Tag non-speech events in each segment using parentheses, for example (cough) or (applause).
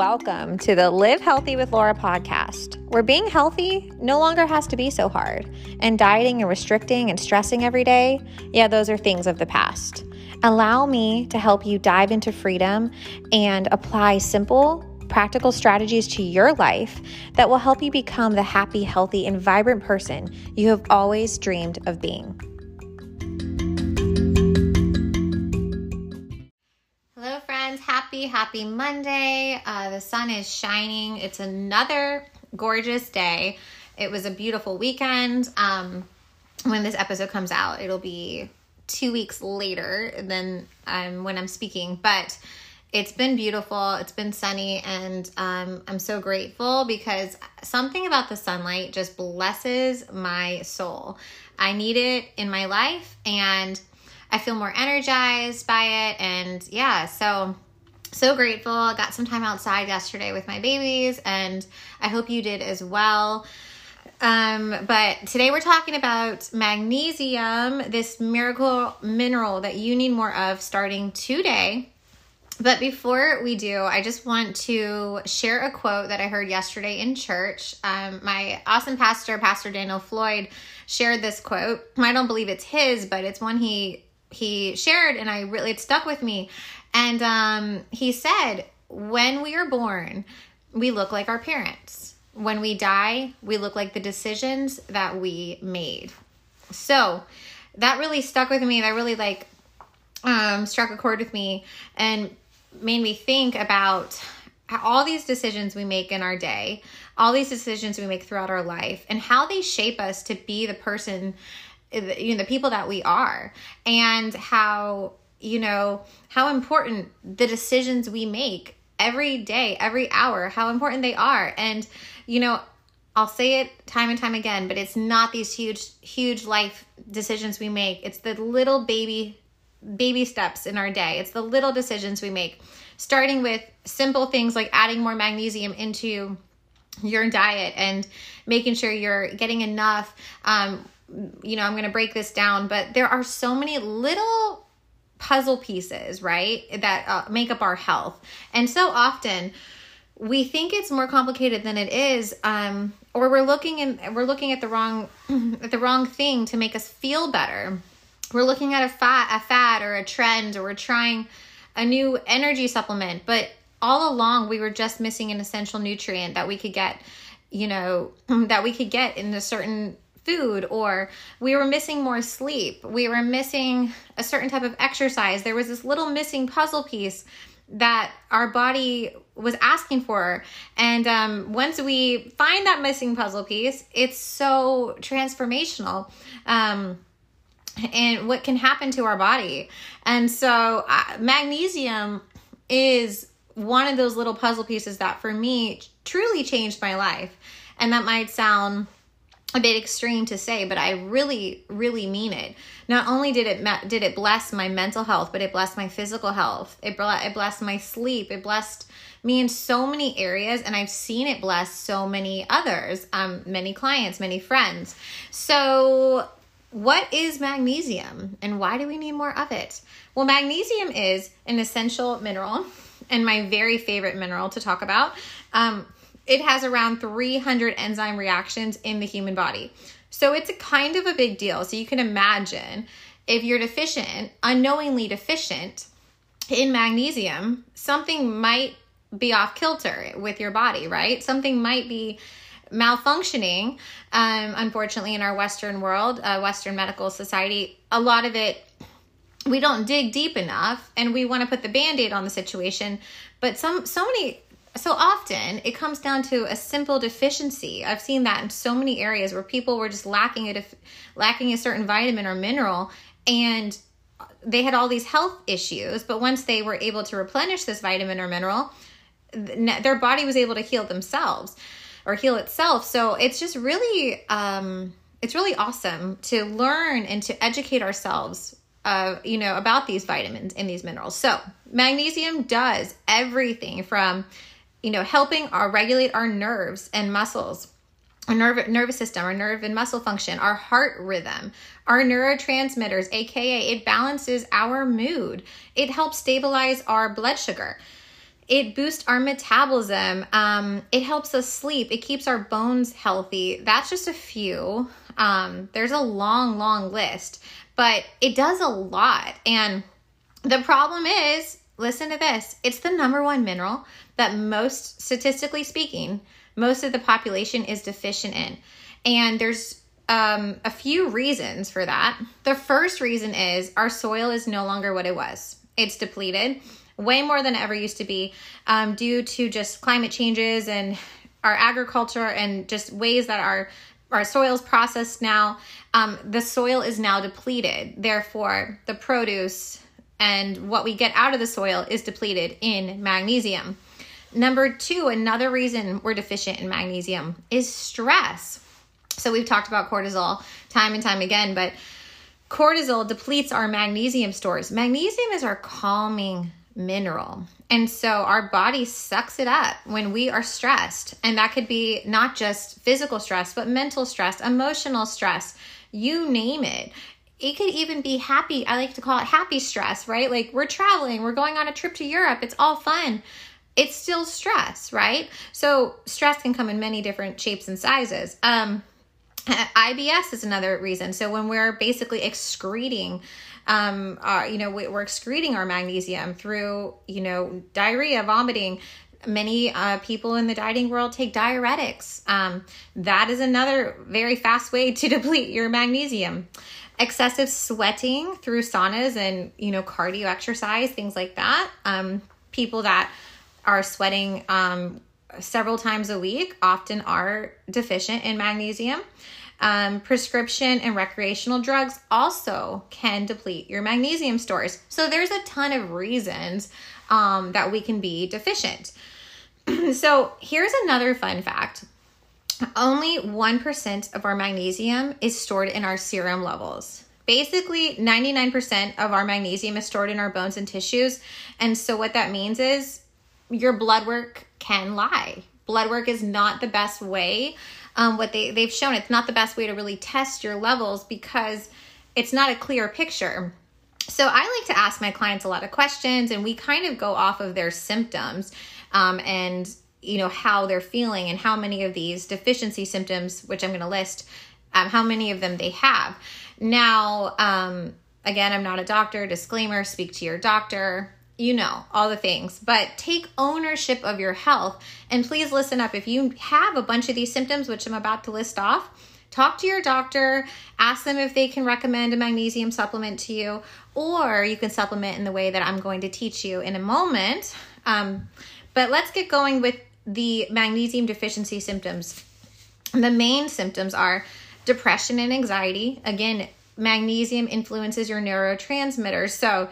Welcome to the Live Healthy with Laura podcast, where being healthy no longer has to be so hard, and dieting and restricting and stressing every day, yeah, those are things of the past. Allow me to help you dive into freedom and apply simple, practical strategies to your life that will help you become the happy, healthy, and vibrant person you have always dreamed of being. Happy, Monday. Uh, the sun is shining. It's another gorgeous day. It was a beautiful weekend. Um, when this episode comes out, it'll be two weeks later than um, when I'm speaking, but it's been beautiful. It's been sunny, and um, I'm so grateful because something about the sunlight just blesses my soul. I need it in my life, and I feel more energized by it. And yeah, so so grateful. Got some time outside yesterday with my babies, and I hope you did as well. Um, but today we're talking about magnesium, this miracle mineral that you need more of starting today. But before we do, I just want to share a quote that I heard yesterday in church. Um, my awesome pastor, Pastor Daniel Floyd, shared this quote. I don't believe it's his, but it's one he he shared, and I really it stuck with me. And um, he said, when we are born, we look like our parents. When we die, we look like the decisions that we made. So that really stuck with me. That really like um, struck a chord with me and made me think about all these decisions we make in our day, all these decisions we make throughout our life, and how they shape us to be the person, you know, the people that we are, and how you know, how important the decisions we make every day, every hour, how important they are. And, you know, I'll say it time and time again, but it's not these huge, huge life decisions we make. It's the little baby, baby steps in our day. It's the little decisions we make, starting with simple things like adding more magnesium into your diet and making sure you're getting enough. Um, you know, I'm going to break this down, but there are so many little puzzle pieces, right, that uh, make up our health. And so often we think it's more complicated than it is, um, or we're looking in we're looking at the wrong (clears throat) at the wrong thing to make us feel better. We're looking at a fat a fad or a trend, or we're trying a new energy supplement, but all along we were just missing an essential nutrient that we could get you know (clears throat) that we could get in a certain food or we were missing more sleep. We were missing a certain type of exercise. There was this little missing puzzle piece that our body was asking for. And um, once we find that missing puzzle piece, it's so transformational. Um, and what can happen to our body. And so, uh, magnesium is one of those little puzzle pieces that for me truly changed my life. And that might sound a bit extreme to say, but I really, really mean it. Not only did it did it bless my mental health, but it blessed my physical health. It it blessed my sleep. It blessed me in so many areas, and I've seen it bless so many others, um, many clients, many friends. So, what is magnesium, and why do we need more of it? Well, magnesium is an essential mineral, and my very favorite mineral to talk about. Um, it has around 300 enzyme reactions in the human body. So it's a kind of a big deal. So you can imagine if you're deficient, unknowingly deficient in magnesium, something might be off kilter with your body, right? Something might be malfunctioning. Um, unfortunately, in our Western world, uh, Western medical society, a lot of it we don't dig deep enough, and we want to put the band aid on the situation. But some so many so often it comes down to a simple deficiency. I've seen that in so many areas where people were just lacking a def- lacking a certain vitamin or mineral and they had all these health issues, but once they were able to replenish this vitamin or mineral, their body was able to heal themselves or heal itself. So it's just really um it's really awesome to learn and to educate ourselves uh, you know, about these vitamins and these minerals. So, magnesium does everything from you know, helping our regulate our nerves and muscles, our nerve, nervous system, our nerve and muscle function, our heart rhythm, our neurotransmitters, aka it balances our mood. It helps stabilize our blood sugar. it boosts our metabolism. Um, it helps us sleep. It keeps our bones healthy. That's just a few. Um, there's a long, long list, but it does a lot. And the problem is, listen to this it's the number one mineral that most, statistically speaking, most of the population is deficient in. And there's um, a few reasons for that. The first reason is our soil is no longer what it was, it's depleted way more than it ever used to be um, due to just climate changes and our agriculture and just ways that our our soil's processed now um, the soil is now depleted therefore the produce and what we get out of the soil is depleted in magnesium number two another reason we're deficient in magnesium is stress so we've talked about cortisol time and time again but cortisol depletes our magnesium stores magnesium is our calming mineral. And so our body sucks it up when we are stressed. And that could be not just physical stress, but mental stress, emotional stress, you name it. It could even be happy. I like to call it happy stress, right? Like we're traveling, we're going on a trip to Europe, it's all fun. It's still stress, right? So stress can come in many different shapes and sizes. Um, (laughs) IBS is another reason. So when we're basically excreting um, uh, you know, we're excreting our magnesium through, you know, diarrhea, vomiting. Many uh, people in the dieting world take diuretics. Um, that is another very fast way to (laughs) deplete your magnesium. Excessive sweating through saunas and, you know, cardio exercise, things like that. Um, people that are sweating um, several times a week often are deficient in magnesium. Um, prescription and recreational drugs also can deplete your magnesium stores. So there's a ton of reasons um, that we can be deficient. (clears throat) so here's another fun fact. Only 1% of our magnesium is stored in our serum levels. Basically, 99% of our magnesium is stored in our bones and tissues. And so, what that means is your blood work can lie. Blood work is not the best way um, what they they've shown. It's not the best way to really test your levels because it's not a clear picture. So i like to ask my clients a lot of questions and we kind of go off of their symptoms um, and you know how they're feeling and how many of these deficiency symptoms which i'm going to list um, how many of them they have. Now um, again i'm not a doctor. Disclaimer speak to your doctor you know, all the things, but take ownership of your health. And please listen up. If you have a bunch of these symptoms, which I'm about to list off, talk to your doctor, ask them if they can recommend a magnesium supplement to you, or you can supplement in the way that I'm going to teach you in a moment. Um, but let's get going with the magnesium deficiency symptoms. The main symptoms are depression and anxiety. Again, magnesium influences your neurotransmitters. So,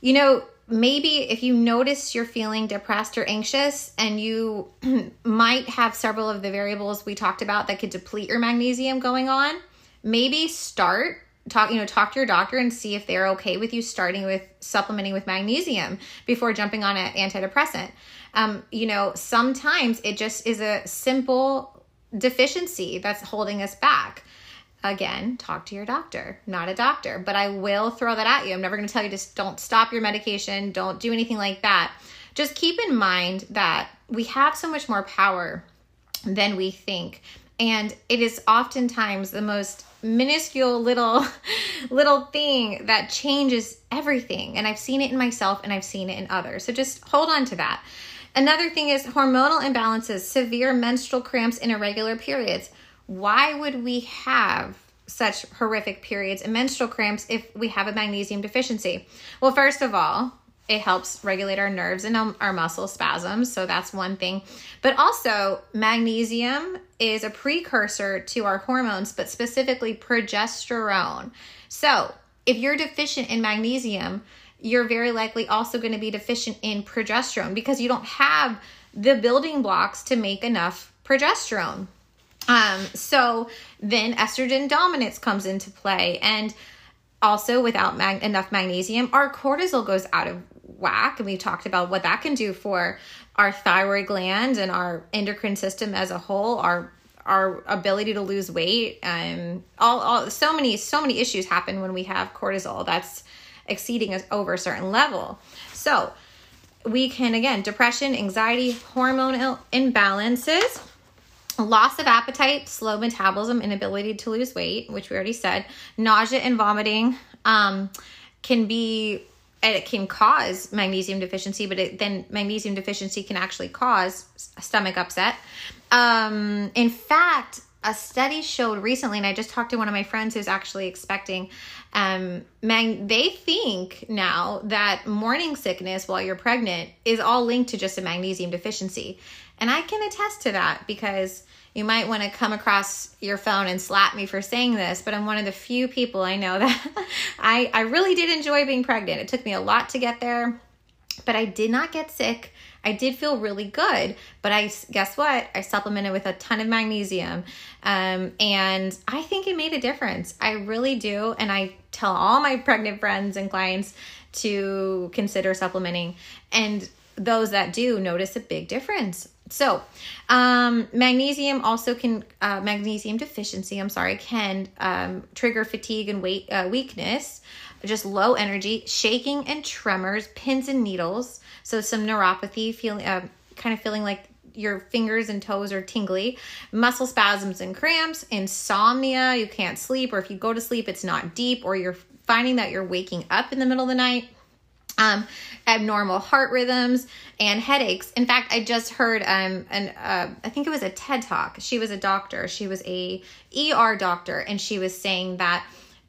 you know, maybe if you notice you're feeling depressed or anxious and you (clears throat) might have several of the variables we talked about that could deplete your magnesium going on maybe start talk you know talk to your doctor and see if they're okay with you starting with supplementing with magnesium before jumping on an antidepressant. Um, you know sometimes it just is a simple deficiency that's holding us back again, talk to your doctor, not a doctor. But I will throw that at you. I'm never going to tell you just don't stop your medication, don't do anything like that. Just keep in mind that we have so much more power than we think. And it is oftentimes the most minuscule little (laughs) little thing that changes everything. And I've seen it in myself and I've seen it in others. So just hold on to that. Another thing is hormonal imbalances, severe menstrual cramps, and irregular periods why would we have such horrific periods and menstrual cramps if we have a magnesium deficiency? Well, first of all, it helps regulate our nerves and our muscle spasms. So that's one thing. But also, magnesium is a precursor to our hormones, but specifically progesterone. So if you're deficient in magnesium, you're very likely also going to be deficient in progesterone because you don't have the building blocks to make enough progesterone. Um, so then estrogen dominance comes into play. And also, without mag- enough magnesium, our cortisol goes out of whack. And we talked about what that can do for our thyroid gland and our endocrine system as a whole, our our ability to lose weight and all, all so many so many issues happen when we have cortisol that's exceeding us over a certain level so we can, again, depression, anxiety, hormonal imbalances, loss of appetite, slow metabolism, inability to lose weight, which we already said, nausea and vomiting um, can be it can cause magnesium deficiency, but it, then magnesium deficiency can actually cause stomach upset. Um, in fact, a study showed recently, and I just talked to one of my friends who's actually expecting. Um, mag- they think now that morning sickness while you're pregnant is all linked to just a magnesium deficiency, and I can attest to that because you might want to come across your phone and slap me for saying this, but I'm one of the few people I know (laughs) that I, I really did enjoy being pregnant. It took me a lot to get there, but I did not get sick. I did feel really good, but I guess what? I supplemented with a ton of magnesium, um, and I think it made a difference. I really do, and I tell all my pregnant friends and clients to consider supplementing, and those that do notice a big difference. So, um, magnesium also can, uh, magnesium deficiency, I'm sorry, can um, trigger fatigue and weight uh, weakness, just low energy, shaking and tremors, pins and needles. So, some neuropathy, feeling, uh, kind of feeling like your fingers and toes are tingly, muscle spasms and cramps, insomnia, you can't sleep, or if you go to sleep, it's not deep, or you're finding that you're waking up in the middle of the night um, abnormal heart rhythms and headaches. In fact, I just heard um, an uh, I think it was a TED talk. She was a doctor. She was a ER doctor, and she was saying that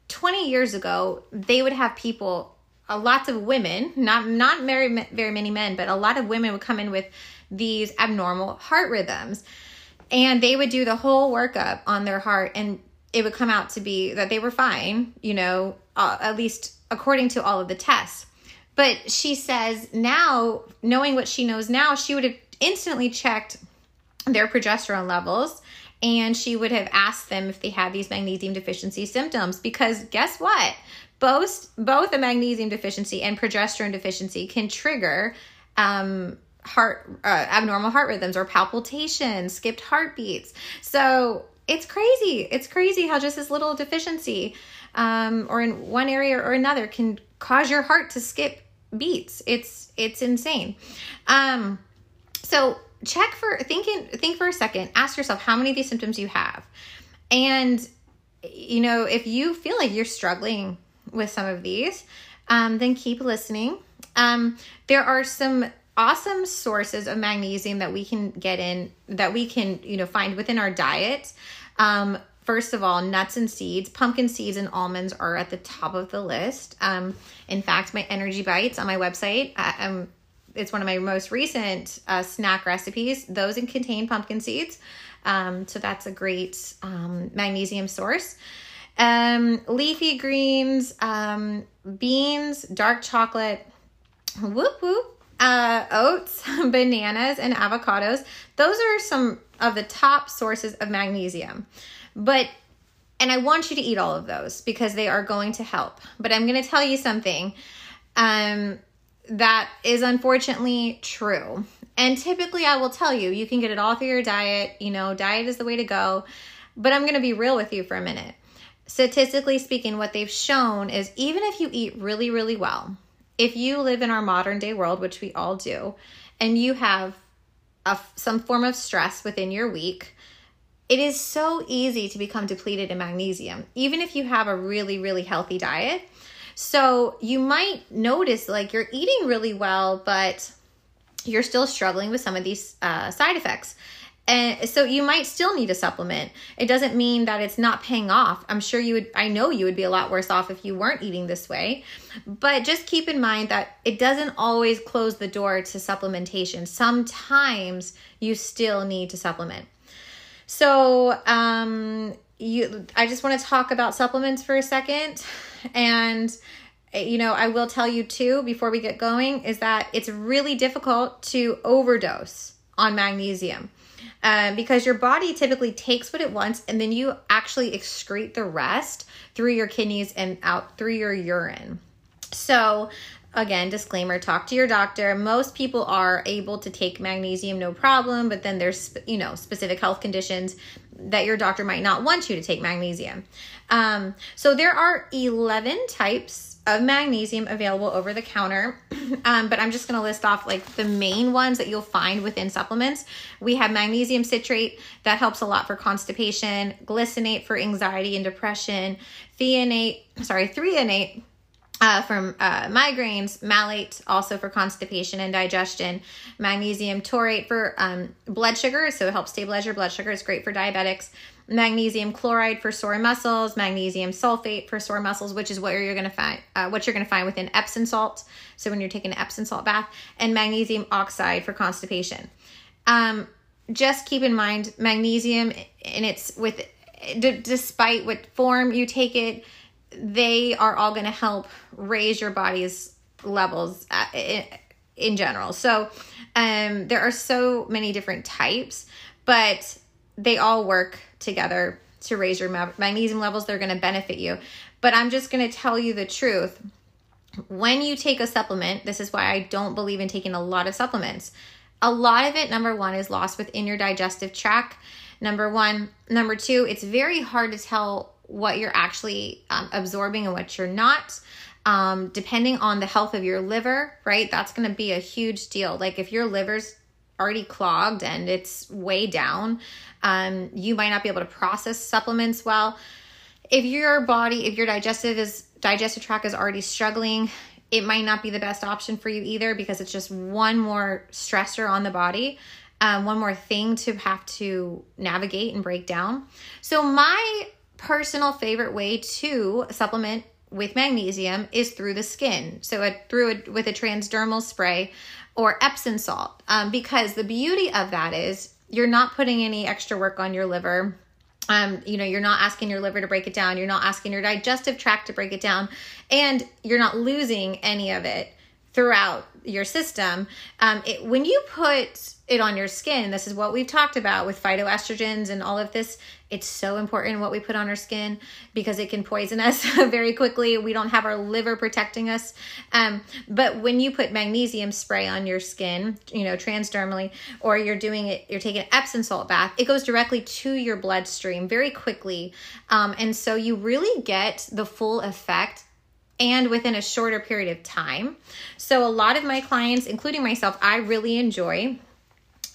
20 years ago they would have people, uh, lots of women, not not very very many men, but a lot of women would come in with these abnormal heart rhythms, and they would do the whole workup on their heart, and it would come out to be that they were fine. You know, uh, at least according to all of the tests but she says now, knowing what she knows now, she would have instantly checked their progesterone levels and she would have asked them if they had these magnesium deficiency symptoms because guess what? Both both a magnesium deficiency and progesterone deficiency can trigger um, heart uh, abnormal heart rhythms or palpitations, skipped heartbeats. So it's crazy. It's crazy how just this little deficiency um, or in one area or another can cause your heart to skip beats. It's it's insane. Um, so check for thinking think for a second. Ask yourself how many of these symptoms you have, and you know if you feel like you're struggling with some of these, um, then keep listening. Um, there are some awesome sources of magnesium that we can get in that we can you know find within our diet. Um, First of all, nuts and seeds, pumpkin seeds and almonds are at the top of the list. Um, in fact, my energy bites on my website, uh, um, it's one of my most recent uh, snack recipes. Those contain pumpkin seeds. Um, so that's a great um, magnesium source. Um, leafy greens, um, beans, dark chocolate, whoop whoop, uh, oats, (laughs) bananas, and avocados. Those are some of the top sources of magnesium. But and I want you to eat all of those because they are going to help. But I'm going to tell you something um, that is unfortunately true. And typically, I will tell you, you can get it all through your diet. You know, diet is the way to go. But I'm going to be real with you for a minute. Statistically speaking, what they've shown is even if you eat really, really well, if you live in our modern day world, which we all do, and you have a, some form of stress within your week, it is so easy to become depleted in magnesium, even if you have a really, really healthy diet. So you might notice like you're eating really well, but you're still struggling with some of these uh, side effects. And so you might still need a supplement. It doesn't mean that it's not paying off. I'm sure you would, I know you would be a lot worse off if you weren't eating this way. But just keep in mind that it doesn't always close the door to supplementation. Sometimes you still need to supplement. So, um, you, I just want to talk about supplements for a second. And, you know, I will tell you too, before we get going, is that it's really difficult to overdose on magnesium. Um, because your body typically takes what it wants and then you actually excrete the rest through your kidneys and out through your urine. So, again, disclaimer talk to your doctor. Most people are able to take magnesium no problem, but then there's, you know, specific health conditions that your doctor might not want you to take magnesium. Um, so there are 11 types of magnesium available over the counter. (clears throat) Um, but I'm just going to list off like the main ones that you'll find within supplements. We have magnesium citrate that helps a lot for constipation, glycinate for anxiety and depression, threonate, sorry, threonate uh, from uh, migraines, malate also for constipation and digestion, magnesium taurate for um, blood sugar, so it helps stabilize your blood sugar. It's great for diabetics. Magnesium chloride for sore muscles, magnesium sulfate for sore muscles, which is what you're going to find, uh, what you're going to find within Epsom salt. So when you're taking an Epsom salt bath, and magnesium oxide for constipation. Um, just keep in mind magnesium, and it's with, d- despite what form you take it they are all going to help raise your body's levels uh, in general. So um, there are so many different types, but they all work together to raise your magnesium levels. They're going to benefit you. But I'm just going to tell you the truth. When you take a supplement, this is why I don't believe in taking a lot of supplements. A lot of it, number one, is lost within your digestive tract. Number one. Number two, it's very hard to tell what you're actually um, absorbing and what you're not. Um, depending on the health of your liver, right? That's going to be a huge deal. Like if your liver's already clogged and it's way down, um, you might not be able to process supplements well. If your body, if your digestive is digestive tract is already struggling, it might not be the best option for you either because it's just one more stressor on the body. Um, one more thing to have to navigate and break down. So, my personal favorite way to supplement with magnesium is through the skin. So a, through a, with a transdermal spray or Epsom salt. Um, because the beauty of that is you're not putting any extra work on your liver. Um, you know, you're not asking your liver to break it down. You're not asking your digestive tract to break it down, and you're not losing any of it throughout your system. Um, it, when you put it on your skin, this is what we've talked about with phytoestrogens and all of this. It's so important what we put on our skin because it can poison (laughs) us very quickly. We don't have our liver protecting us. Um, but when you put magnesium spray on your skin, you know, transdermally, or you're doing it, you're taking Epsom salt bath, it goes directly to your bloodstream very quickly. Um, and so you really get the full effect and within a shorter period of time. So, a lot of my clients, including myself, I really enjoy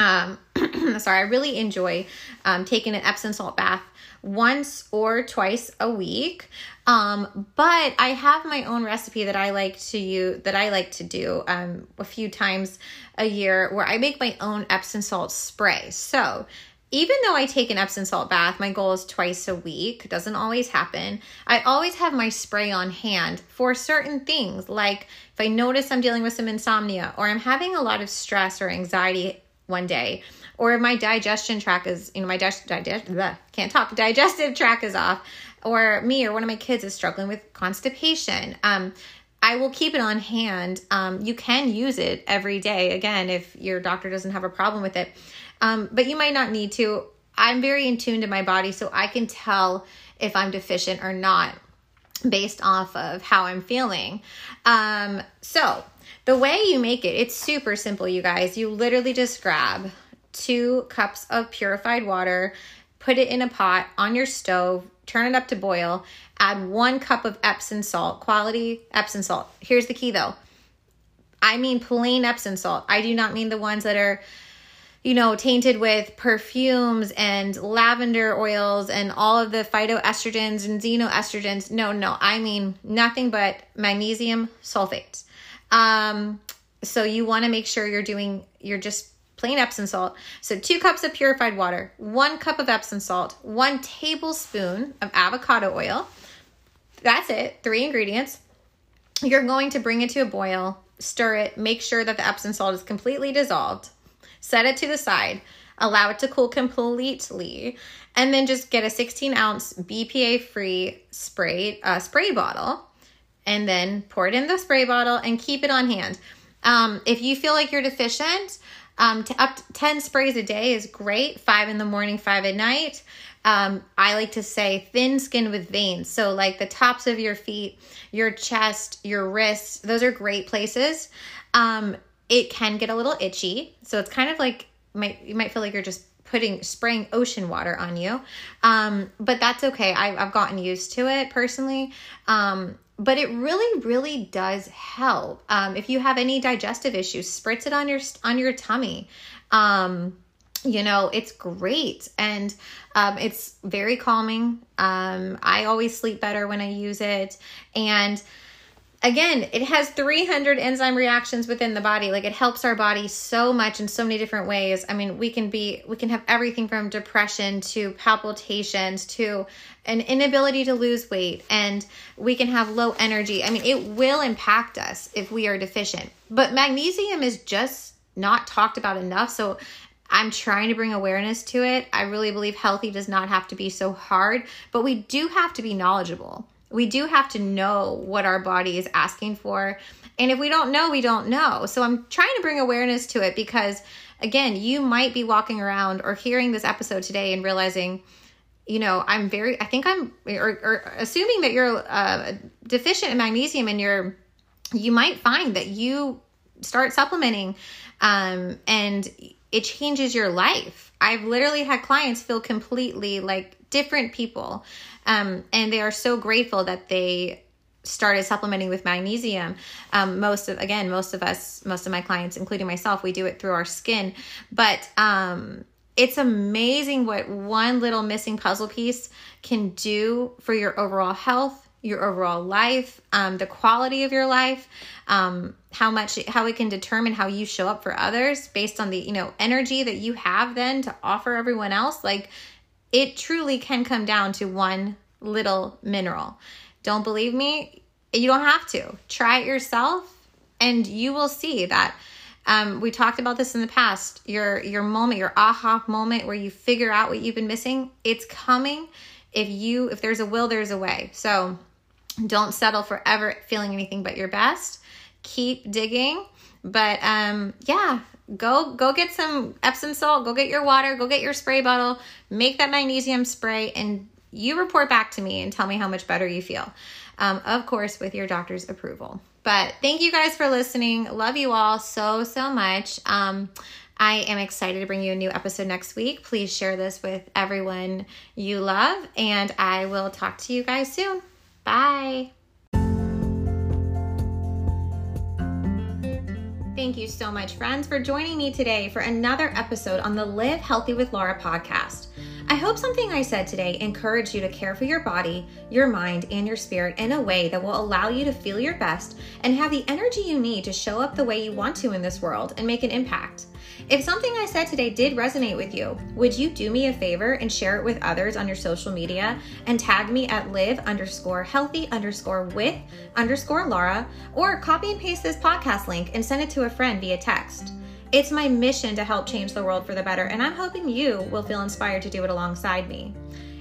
um, (clears throat) sorry, I really enjoy um, taking an Epsom salt bath once or twice a week. Um, but I have my own recipe that I like to use that I like to do um, a few times a year where I make my own Epsom salt spray. So even though I take an Epsom salt bath, my goal is twice a week. Doesn't always happen. I always have my spray on hand for certain things, like if I notice I'm dealing with some insomnia or I'm having a lot of stress or anxiety one day or if my digestion track is you know my digest, digest bleh, can't talk (laughs) digestive track is off or me or one of my kids is struggling with constipation um I will keep it on hand. Um, you can use it every day, again, if your doctor doesn't have a problem with it. Um, but you might not need to. I'm very in tune to my body, so I can tell if I'm deficient or not based off of how I'm feeling. Um, so, the way you make it, it's super simple, you guys. You literally just grab two cups of purified water, put it in a pot on your stove, turn it up to boil, add one cup of Epsom salt, quality Epsom salt. Here's the key though I mean plain Epsom salt. I do not mean the ones that are you know, tainted with perfumes and lavender oils and all of the phytoestrogens and xenoestrogens. No, no, I mean nothing but magnesium sulfate. Um, so you want to make sure you're doing, you're just plain Epsom salt. So two cups of purified water, one cup of Epsom salt, one tablespoon of avocado oil. That's it, three ingredients. You're going to bring it to a boil, stir it, make sure that the Epsom salt is completely dissolved, set it to the side, allow it to cool completely, and then just get a 16 ounce BPA free spray uh, spray bottle and then pour it in the spray bottle and keep it on hand. Um, if you feel like you're deficient, um, to up to 10 sprays a day is great. Five in the morning, five at night. Um, I like to say thin skin with veins. So, like the tops of your feet, your chest, your wrists, those are great places. Um, it can get a little itchy. So, it's kind of like, might, you might feel like you're just putting spraying ocean water on you um, but that's okay I, have gotten used to it personally um, but it really, really does help. Um, if you have any digestive issues, spritz it on your on your tummy. Um, you know, it's great and um, it's very calming. Um, I always sleep better when I use it, and again, it has 300 enzyme reactions within the body. Like it helps our body so much in so many different ways. I mean, we can be, we can have everything from depression to palpitations to an inability to lose weight, and we can have low energy. I mean, it will impact us if we are deficient. But magnesium is just not talked about enough. So I'm trying to bring awareness to it. I really believe healthy does not have to be so hard, but we do have to be knowledgeable we do have to know what our body is asking for. And if we don't know, we don't know. So I'm trying to bring awareness to it because, again, you might be walking around or hearing this episode today and realizing, you know, I'm very, I think I'm, or, or assuming that you're uh, deficient in magnesium and you're, you might find that you start supplementing um, and it changes your life. I've literally had clients feel completely like different people um, and they are so grateful that they started supplementing with magnesium. Um, most of, again, most of us, most of my clients, including myself, we do it through our skin. But um, it's amazing what one little missing puzzle piece can do for your overall health, your overall life, um, the quality of your life, um, how much, how it can determine how you show up for others based on the, you know, energy that you have then to offer everyone else. Like it truly can come down to one little mineral. Don't believe me? You don't have to. Try it yourself and you will see that um, we talked about this in the past. Your your moment, your aha moment where you figure out what you've been missing, it's coming. If you if there's a will, there's a way. So don't settle for ever feeling anything but your best. Keep digging. But um yeah, go go get some Epsom salt, go get your water, go get your spray bottle, make that magnesium spray, and you report back to me and tell me how much better you feel. Um, of course, with your doctor's approval. But thank you guys for listening. Love you all so, so much. Um, I am excited to bring you a new episode next week. Please share this with everyone you love, and I will talk to you guys soon. Bye. Thank you so much, friends, for joining me today for another episode on the Live Healthy with Laura podcast. I hope something I said today encouraged you to care for your body, your mind, and your spirit in a way that will allow you to feel your best and have the energy you need to show up the way you want to in this world and make an impact. If something I said today did resonate with you, would you do me a favor and share it with others on your social media and tag me at live underscore healthy underscore with underscore Laura or copy and paste this podcast link and send it to a friend via text. It's my mission to help change the world for the better, and I'm hoping you will feel inspired to do it alongside me.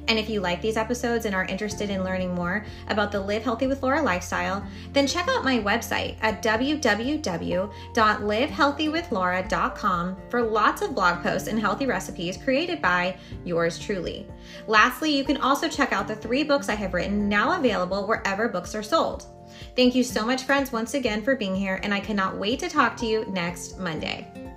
And if you like these episodes and are interested in learning more about the Live Healthy with Laura lifestyle, then check out my website at www.livehealthywithlaura.com for lots of blog posts and healthy recipes created by yours truly. Lastly, you can also check out the three books I have written now available wherever books are sold. Thank you so much, friends, once again for being here, and I cannot wait to talk to you next Monday.